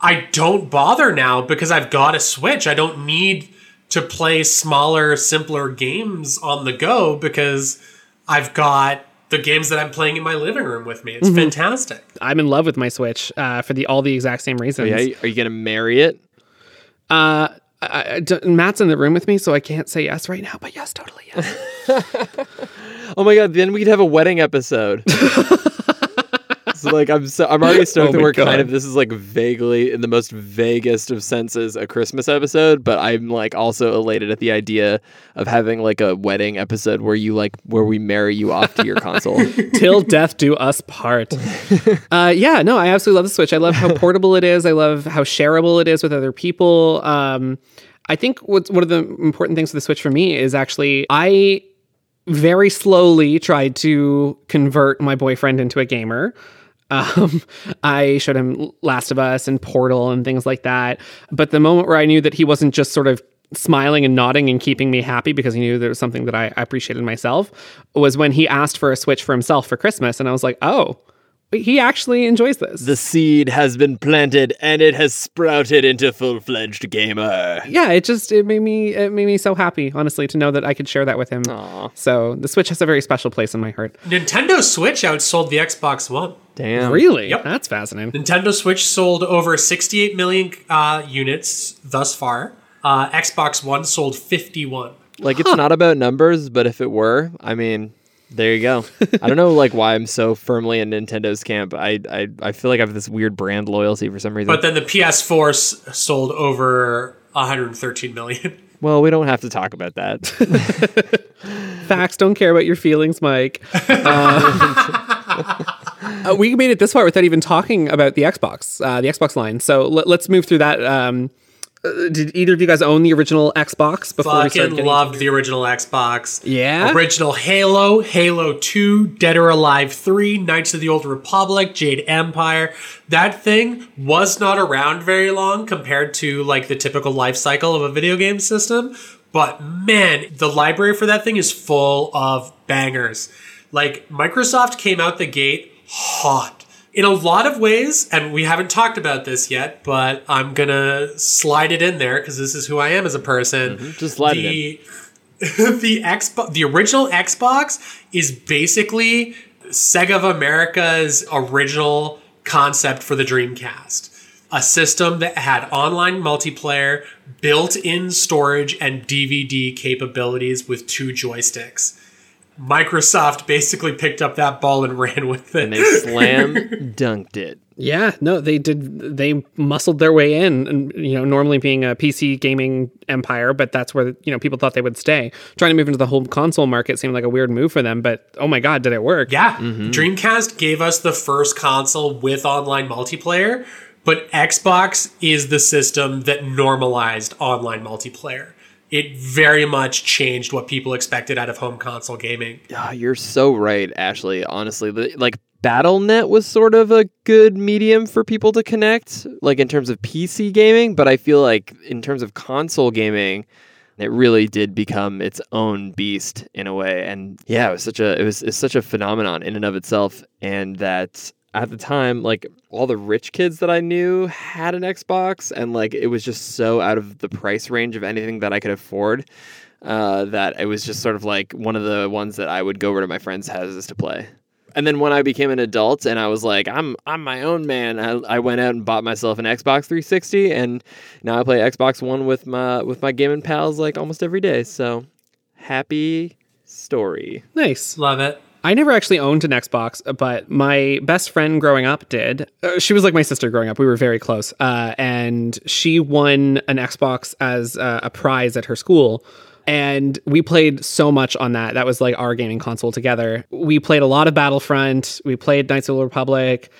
I don't bother now because I've got a Switch. I don't need to play smaller, simpler games on the go because I've got the games that I'm playing in my living room with me. It's fantastic. I'm in love with my Switch uh, for the all the exact same reasons. Yeah, are you gonna marry it? Uh, I, I d- Matt's in the room with me, so I can't say yes right now. But yes, totally yes. Oh my god, then we could have a wedding episode. so like I'm so I'm already stoked Oh that my we're kind of this is like vaguely in the most vaguest of senses a Christmas episode, but I'm like also elated at the idea of having like a wedding episode where you like where we marry you off to your console. Till death do us part. Uh, yeah, no, I absolutely love the Switch. I love how portable it is. I love how shareable it is with other people. Um, I think what's one of the important things with the Switch for me is actually I very slowly tried to convert my boyfriend into a gamer. Um, I showed him Last of Us and Portal and things like that. But the moment where I knew that he wasn't just sort of smiling and nodding and keeping me happy because he knew there was something that I I appreciated myself was when he asked for a Switch for himself for Christmas. And I was like, oh, he actually enjoys this. the seed has been planted and it has sprouted into full-fledged gamer. yeah, it just it made me it made me so happy, honestly, to know that I could share that with him. So the Switch has a very special place in my heart. Nintendo Switch outsold the Xbox One. Damn. Really? Yep. That's fascinating. Nintendo Switch sold over 68 million uh, units thus far. Uh, Xbox One sold 51. Like it's not about numbers, but if it were, I mean, there you go. I don't know like why I'm so firmly in Nintendo's camp. I I, I feel like I have this weird brand loyalty for some reason. But then the PS4 s- sold over 113 million. well, we don't have to talk about that. Facts don't care about your feelings, Mike. Uh, uh, we made it this far without even talking about the Xbox, uh, the Xbox line. So let, let's move through that. Um, uh, did either of you guys own the original Xbox before we started Fucking getting? loved the original Xbox. Yeah? Original Halo, Halo 2, Dead or Alive 3, Knights of the Old Republic, Jade Empire. That thing was not around very long compared to like the typical life cycle of a video game system. But man, the library for that thing is full of bangers. Like Microsoft came out the gate hot. In a lot of ways, and we haven't talked about this yet, but I'm gonna slide it in there because this is who I am as a person. Mm-hmm. Just slide it in. the, the Xbox, the original Xbox is basically Sega of America's original concept for the Dreamcast. A system that had online multiplayer, built-in storage, and DVD capabilities with two joysticks. Microsoft basically picked up that ball and ran with it. and they slam dunked it. Yeah, no, they did. They muscled their way in, and you know, normally being a PC gaming empire, but that's where you know people thought they would stay. Trying to move into the home console market seemed like a weird move for them, but oh my god, did it work? Yeah, mm-hmm. Dreamcast gave us the first console with online multiplayer, but Xbox is the system that normalized online multiplayer. It very much changed what people expected out of home console gaming. Ah, you're so right, Ashley. Honestly, like Battle.net was sort of a good medium for people to connect, like in terms of PC gaming. But I feel like in terms of console gaming, it really did become its own beast in a way. And yeah, it was such a it was it's such a phenomenon in and of itself. And that at the time, like all the rich kids that I knew had an Xbox, and like it was just so out of the price range of anything that I could afford uh, that it was just sort of like one of the ones that I would go over to my friends' houses to play. And then when I became an adult and I was like, I'm I'm my own man, I, I went out and bought myself an Xbox 360, and now I play Xbox One with my with my gaming pals like almost every day. So happy story. Nice. Love it. I never actually owned an Xbox, but my best friend growing up did. Uh, she was like my sister growing up. We were very close. Uh, and she won an Xbox as uh, a prize at her school. And we played so much on that. That was like our gaming console together. We played a lot of Battlefront. We played Knights of the Republic.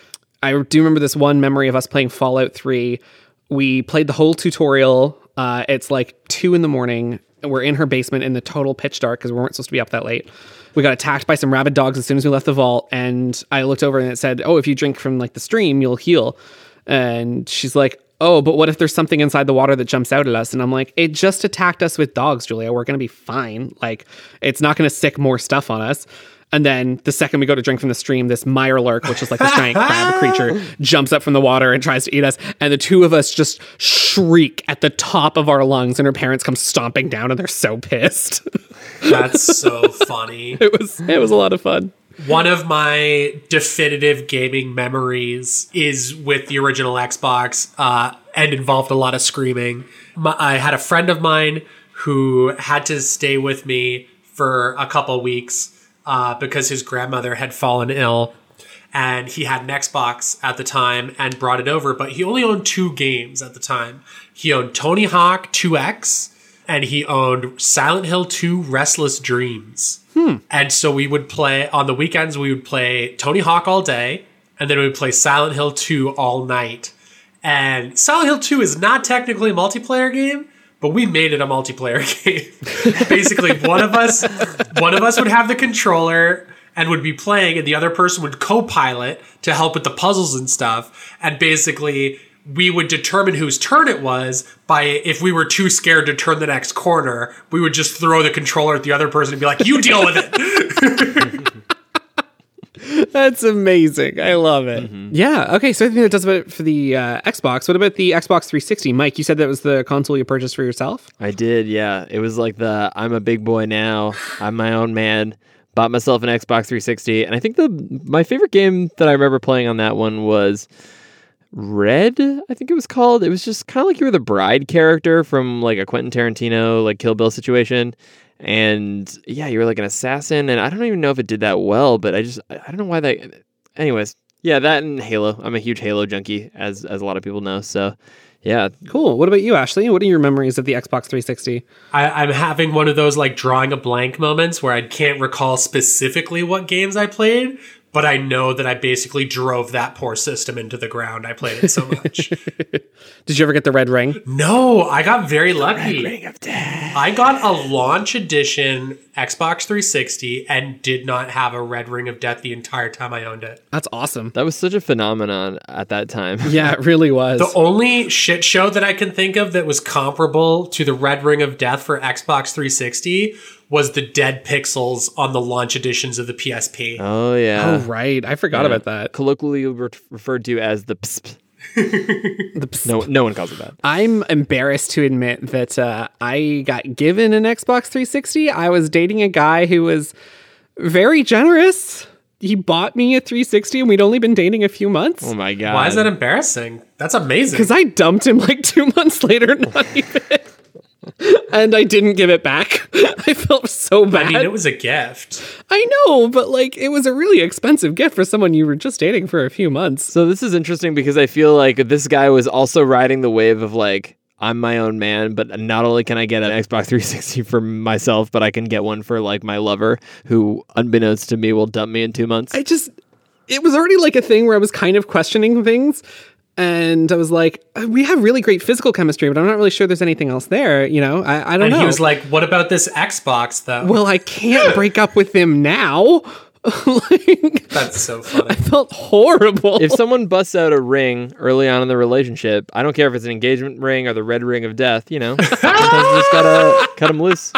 I do remember this one memory of us playing Fallout 3. We played the whole tutorial. Uh, it's like two in the morning. We're in her basement in the total pitch dark because we weren't supposed to be up that late. We got attacked by some rabid dogs as soon as we left the vault. And I looked over and it said, Oh, if you drink from like the stream, you'll heal. And she's like, Oh, but what if there's something inside the water that jumps out at us? And I'm like, It just attacked us with dogs, Julia. We're to be fine. Like, it's not going to sick more stuff on us. And then the second we go to drink from the stream, this Mirelurk, which is like this giant crab creature, jumps up from the water and tries to eat us. And the two of us just shriek at the top of our lungs, and her parents come stomping down, and they're so pissed. That's so funny. it was it was a lot of fun. One of my definitive gaming memories is with the original Xbox uh, and involved a lot of screaming. My, I had a friend of mine who had to stay with me for a couple weeks uh, because his grandmother had fallen ill. And he had an Xbox at the time and brought it over, but he only owned two games at the time. He owned Tony Hawk 2X and he owned Silent Hill 2 Restless Dreams. And so we would play on the weekends, we would play Tony Hawk all day, and then we would play Silent Hill 2 all night. And Silent Hill 2 is not technically a multiplayer game, but we made it a multiplayer game. Basically, one of us one of us would have the controller and would be playing and the other person would co-pilot to help with the puzzles and stuff. And basically we would determine whose turn it was by if we were too scared to turn the next corner, we would just throw the controller at the other person and be like, "You deal with it." That's amazing. I love it. Yeah. Okay. So I think that does about it for the uh, Xbox. What about the Xbox 360? Mike, you said that was the console you purchased for yourself. I did, yeah. It was like the I'm a big boy now. I'm my own man. Bought myself an Xbox 360, and I think the my favorite game that I remember playing on that one was Wet. I think it was called. It was just kind of like you were the bride character from like a Quentin Tarantino like Kill Bill situation, and yeah, you were like an assassin. And I don't even know if it did that well, but I just I I don't know why that. Anyways, yeah, that and Halo. I'm a huge Halo junkie, as as a lot of people know. So yeah, Cool. What about you, Ashley? What are your memories of the Xbox 360? I, I'm having one of those like drawing a blank moments where I can't recall specifically what games I played, but I know that I basically drove that poor system into the ground. I played it so much. Did you ever get the red ring? no, I got very lucky. I got a launch edition Xbox 360 and did not have a red ring of death the entire time I owned it. That's awesome. that was such a phenomenon at that time. Yeah, it really was. The only shit show that I can think of that was comparable to the Red Ring of Death for Xbox 360 was the dead pixels on the launch editions of the PSP. Oh yeah. oh, right. I forgot Yeah. about that. colloquially re- referred to as the psp. The psst. No, no one calls it that. I'm embarrassed to admit that uh, I got given an Xbox 360. I was dating a guy who was very generous. He bought me a 360 and we'd only been dating a few months. Oh my god! Why is that embarrassing? That's amazing. Because I dumped him like two months later, not even. And I didn't give it back. I felt so bad. I mean, it was a gift. I know, but like it was a really expensive gift for someone you were just dating for a few months. So this is interesting because I feel like this guy was also riding the wave of like I'm my own man, but not only can I get an Xbox 360 for myself, but I can get one for like my lover, who unbeknownst to me will dump me in two months. I just it was already like a thing where I was kind of questioning things. And I was like, "Uh, we have really great physical chemistry, but I'm not really sure there's anything else there. You know, I, I don't And know. he was like, "What about this Xbox, though?" well, I can't break up with him now. like, That's so funny. I felt horrible. if someone busts out a ring early on in the relationship, I don't care if it's an engagement ring or the red ring of death. You know, sometimes you just gotta cut them loose.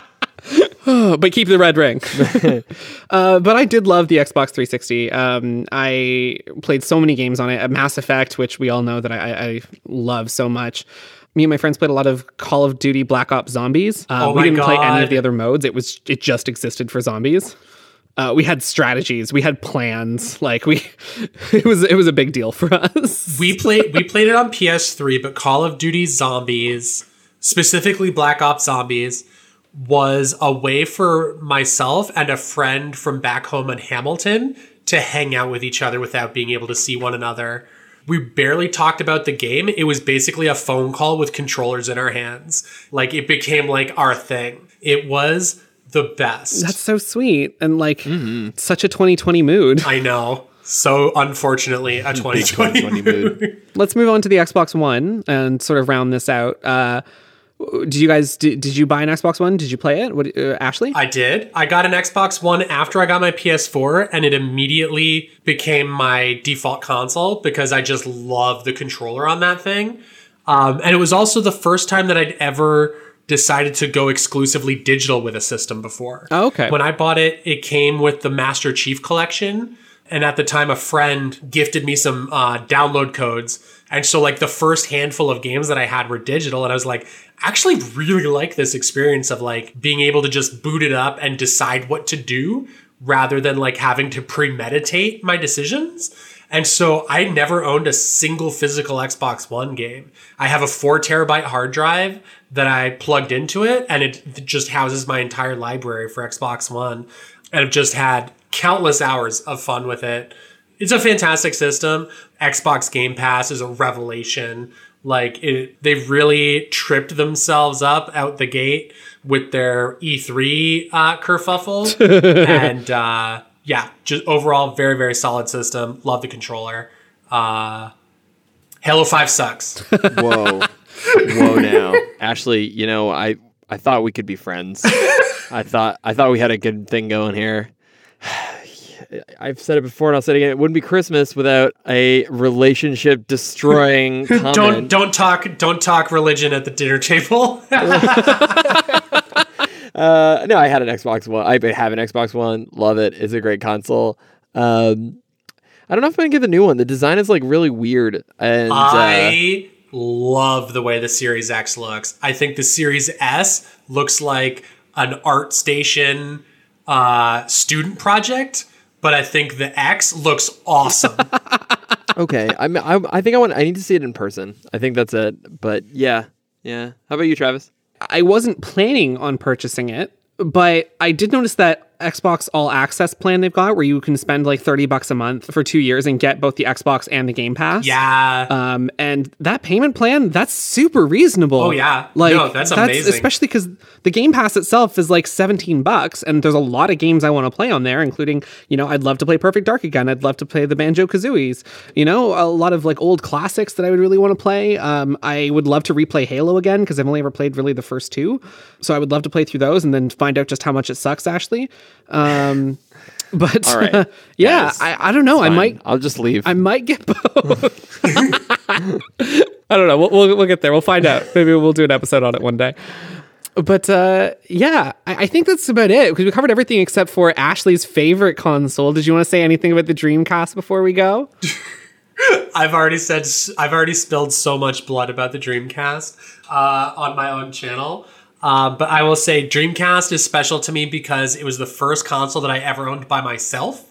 but keep the red ring. uh, but I did love the Xbox 360. Um, I played so many games on it. Uh, Mass Effect, which we all know that I, I, love so much. Me and my friends played a lot of Call of Duty Black Ops Zombies. Uh, Oh we didn't play any of the other modes. It was it just existed for zombies. Uh, we had strategies. We had plans. Like we, it was it was a big deal for us. we played we played it on PS3, but Call of Duty Zombies, specifically Black Ops Zombies, was a way for myself and a friend from back home in Hamilton to hang out with each other without being able to see one another. we barely talked about the game. It was basically a phone call with controllers in our hands. Like it became like our thing. It was the best. That's so sweet and like such a 2020 mood. I know. So unfortunately, a 2020 2020 mood. Let's move on to the Xbox One and sort of round this out. Uh, did you guys did, did you buy an Xbox One? Did you play it? What uh, Ashley? I did. I got an Xbox One after I got my PS4, and it immediately became my default console because I just love the controller on that thing. Um, and it was also the first time that I'd ever decided to go exclusively digital with a system before. Oh, okay. When I bought it, it came with the Master Chief Collection. And at the time, a friend gifted me some uh, download codes. And so, like, the first handful of games that I had were digital. And I was like, I actually really like this experience of like being able to just boot it up and decide what to do rather than like having to premeditate my decisions. And so I never owned a single physical Xbox One game. I have a four terabyte hard drive that I plugged into it and it just houses my entire library for Xbox One. And I've just had countless hours of fun with it. It's a fantastic system. Xbox Game Pass is a revelation. Like it, they've really tripped themselves up out the gate with their E3 uh, kerfuffle, and uh, yeah, just overall very very solid system. Love the controller. Uh, Halo Five sucks. Whoa. Whoa now. Ashley, you know, I I thought we could be friends. I thought I thought we had a good thing going here. I've said it before and I'll say it again. It wouldn't be Christmas without a relationship destroying comment. don't don't talk don't talk religion at the dinner table. Uh, no, I had an Xbox One. I have an Xbox One. Love it. It's a great console. Um, I don't know if I'm gonna get the new one. The design is like really weird, and uh, I love the way the Series X looks. I think the Series S looks like an ArtStation uh, student project, but I think the X looks awesome. okay. I'm, I I think I want. I need to see it in person. I think that's it. But yeah, yeah. How about you, Travis? I wasn't planning on purchasing it, but I did notice that Xbox All Access plan they've got where you can spend like 30 bucks a month for 2 years and get both the Xbox and the Game Pass. yeah. Um, and that payment plan, that's super reasonable. Oh, yeah. like No, that's amazing. Especially because the Game Pass itself is like seventeen bucks, and there's a lot of games I want to play on there, including you know I'd love to play Perfect Dark again. I'd love to play the Banjo Kazooies. You know, a lot of like old classics that I would really want to play. Um, I would love to replay Halo again because I've only ever played really the first two, so I would love to play through those and then find out just how much it sucks. Ashley. Um, but All right. yeah, Guys, I, I don't know. I might I'll just leave. I might get both. I don't know. We'll, we'll, we'll get there. We'll find out. Maybe we'll do an episode on it one day. But uh, yeah, I, I think that's about it because we covered everything except for Ashley's favorite console. Did you want to say anything about the Dreamcast before we go? I've already said I've already spilled so much blood about the Dreamcast uh, on my own channel. Uh, but I will say Dreamcast is special to me because it was the first console that I ever owned by myself.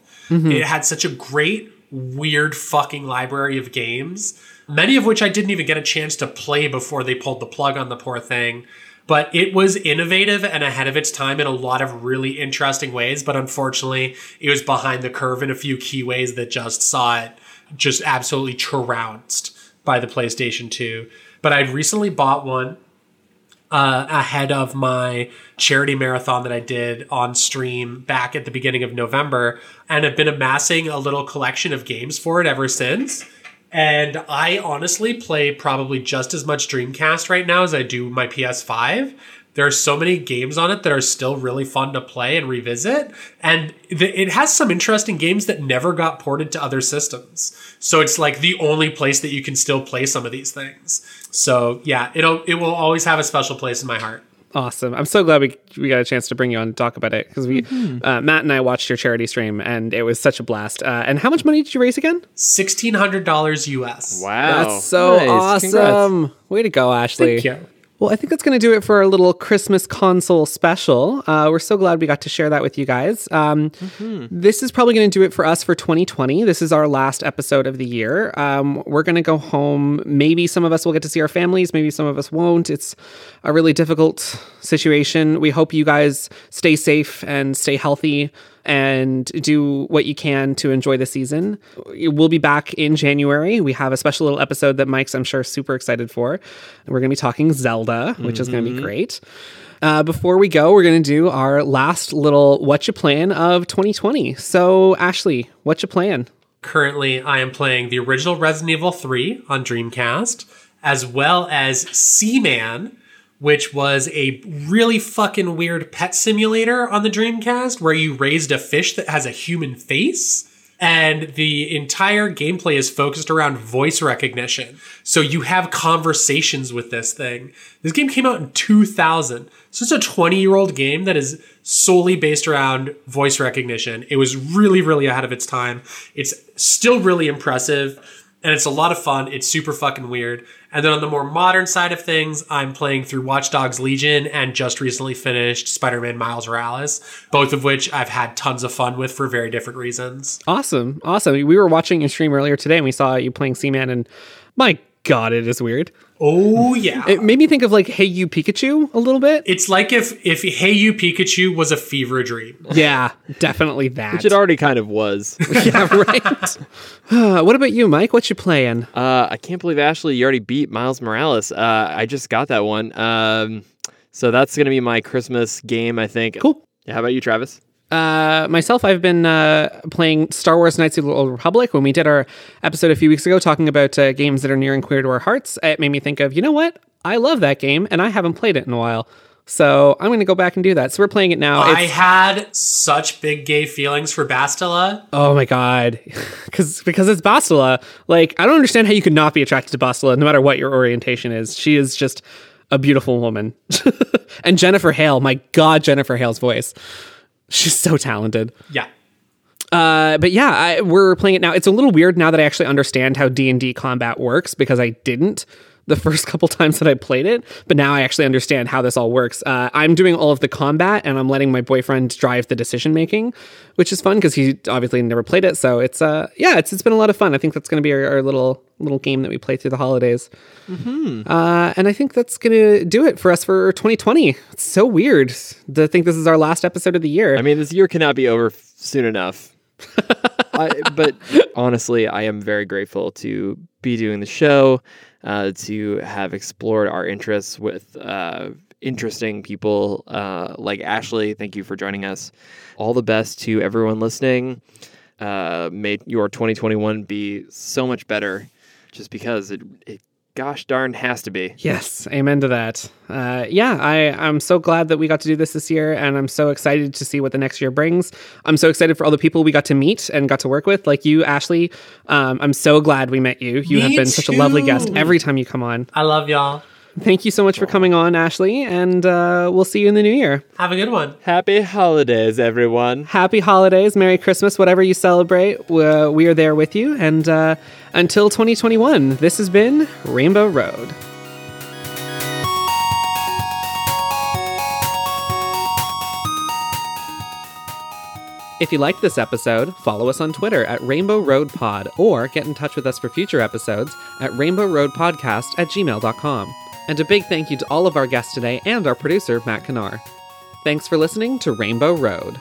It had such a great, weird fucking library of games, many of which I didn't even get a chance to play before they pulled the plug on the poor thing. But it was innovative and ahead of its time in a lot of really interesting ways. But unfortunately, it was behind the curve in a few key ways that just saw it just absolutely trounced by the PlayStation 2. But I'd recently bought one uh, ahead of my charity marathon that I did on stream back at the beginning of November, and have been amassing a little collection of games for it ever since. And I honestly play probably just as much Dreamcast right now as I do my PS5. There are so many games on it that are still really fun to play and revisit. And th- it has some interesting games that never got ported to other systems. So it's like the only place that you can still play some of these things. So yeah, it'll it will always have a special place in my heart. Awesome. I'm so glad we, we got a chance to bring you on and talk about it because we, uh, Matt and I watched your charity stream and it was such a blast. Uh, and how much money did you raise again? Sixteen hundred dollars US. wow. That's so Nice. Congrats. awesome. Way to go, Ashley. Thank you. Well, I think that's going to do it for our little Christmas console special. Uh, we're so glad we got to share that with you guys. Um, This is probably going to do it for us for 2020. This is our last episode of the year. Um, we're going to go home. Maybe some of us will get to see our families. Maybe some of us won't. It's a really difficult situation. We hope you guys stay safe and stay healthy. And do what you can to enjoy the season. We'll be back in January. We have a special little episode that Mike's, I'm sure, super excited for. We're going to be talking Zelda, which is going to be great. Uh, before we go, we're going to do our last little what you plan of 2020. So, Ashley, what you plan? Currently, I am playing the original Resident Evil 3 on Dreamcast, as well as Seaman, which was a really fucking weird pet simulator on the Dreamcast where you raised a fish that has a human face. And the entire gameplay is focused around voice recognition. So you have conversations with this thing. This game came out in 2000. So it's a 20 year old game that is solely based around voice recognition. It was really, really ahead of its time. It's still really impressive and it's a lot of fun. It's super fucking weird. And then on the more modern side of things, I'm playing through Watch Dogs Legion and just recently finished Spider Man Miles Morales, both of which I've had tons of fun with for very different reasons. Awesome. Awesome. We were watching your stream earlier today and we saw you playing Seaman, and my God, it is weird. Oh, yeah. It made me think of like Hey You Pikachu a little bit. it's like if, if Hey You Pikachu was a fever dream. yeah, definitely that. Which it already kind of was. yeah, right. Uh, what about you, Mike? What you playing? Uh, I can't believe Ashley, you already beat Miles Morales. Uh, I just got that one. Um, so that's gonna be my Christmas game, I think. Cool. How about you, Travis? Uh, myself, I've been uh, playing Star Wars Knights of the Old Republic. When we did our episode a few weeks ago talking about uh, games that are near and queer to our hearts, it made me think of, you know what? I love that game and I haven't played it in a while. So I'm going to go back and do that. So we're playing it now. I had such big gay feelings for Bastila. Oh my god, because because it's Bastila. Like I don't understand how you could not be attracted to Bastila, no matter what your orientation is. She is just a beautiful woman. and Jennifer Hale, my god, Jennifer Hale's voice. She's so talented. Yeah. Uh, but yeah, I, we're playing it now. It's a little weird now that I actually understand how D and D combat works because I didn't the first couple times that I played it. But now I actually understand how this all works. Uh, I'm doing all of the combat and I'm letting my boyfriend drive the decision making, which is fun because he obviously never played it. So it's uh yeah, it's it's been a lot of fun. I think that's going to be our, our little little game that we play through the holidays. Uh, and I think that's going to do it for us for 2020. It's so weird to think this is our last episode of the year. I mean, this year cannot be over soon enough. I, but honestly, I am very grateful to be doing the show, uh, to have explored our interests with uh, interesting people uh, like Ashley. Thank you for joining us. All the best to everyone listening. Uh, may your 2021 be so much better, just because it, it gosh darn has to be. Yes, amen to that. Uh, yeah, I, I'm so glad that we got to do this this year, and I'm so excited to see what the next year brings. I'm so excited for all the people we got to meet and got to work with, like you, Ashley. Um, I'm so glad we met you. You Me have been such a lovely guest every time you come on. I love y'all. Thank you so much for coming on, Ashley, and uh, we'll see you in the new year. Have a good one. Happy holidays, everyone. Happy holidays, Merry Christmas, whatever you celebrate. Uh, we are there with you, and uh, until 2021, this has been Rainbow Road. If you liked this episode, follow us on Twitter at Rainbow Road Pod or get in touch with us for future episodes at Rainbow Road Podcast at gmail.com. And a big thank you to all of our guests today and our producer, Matt Kanar. Thanks for listening to Rainbow Road.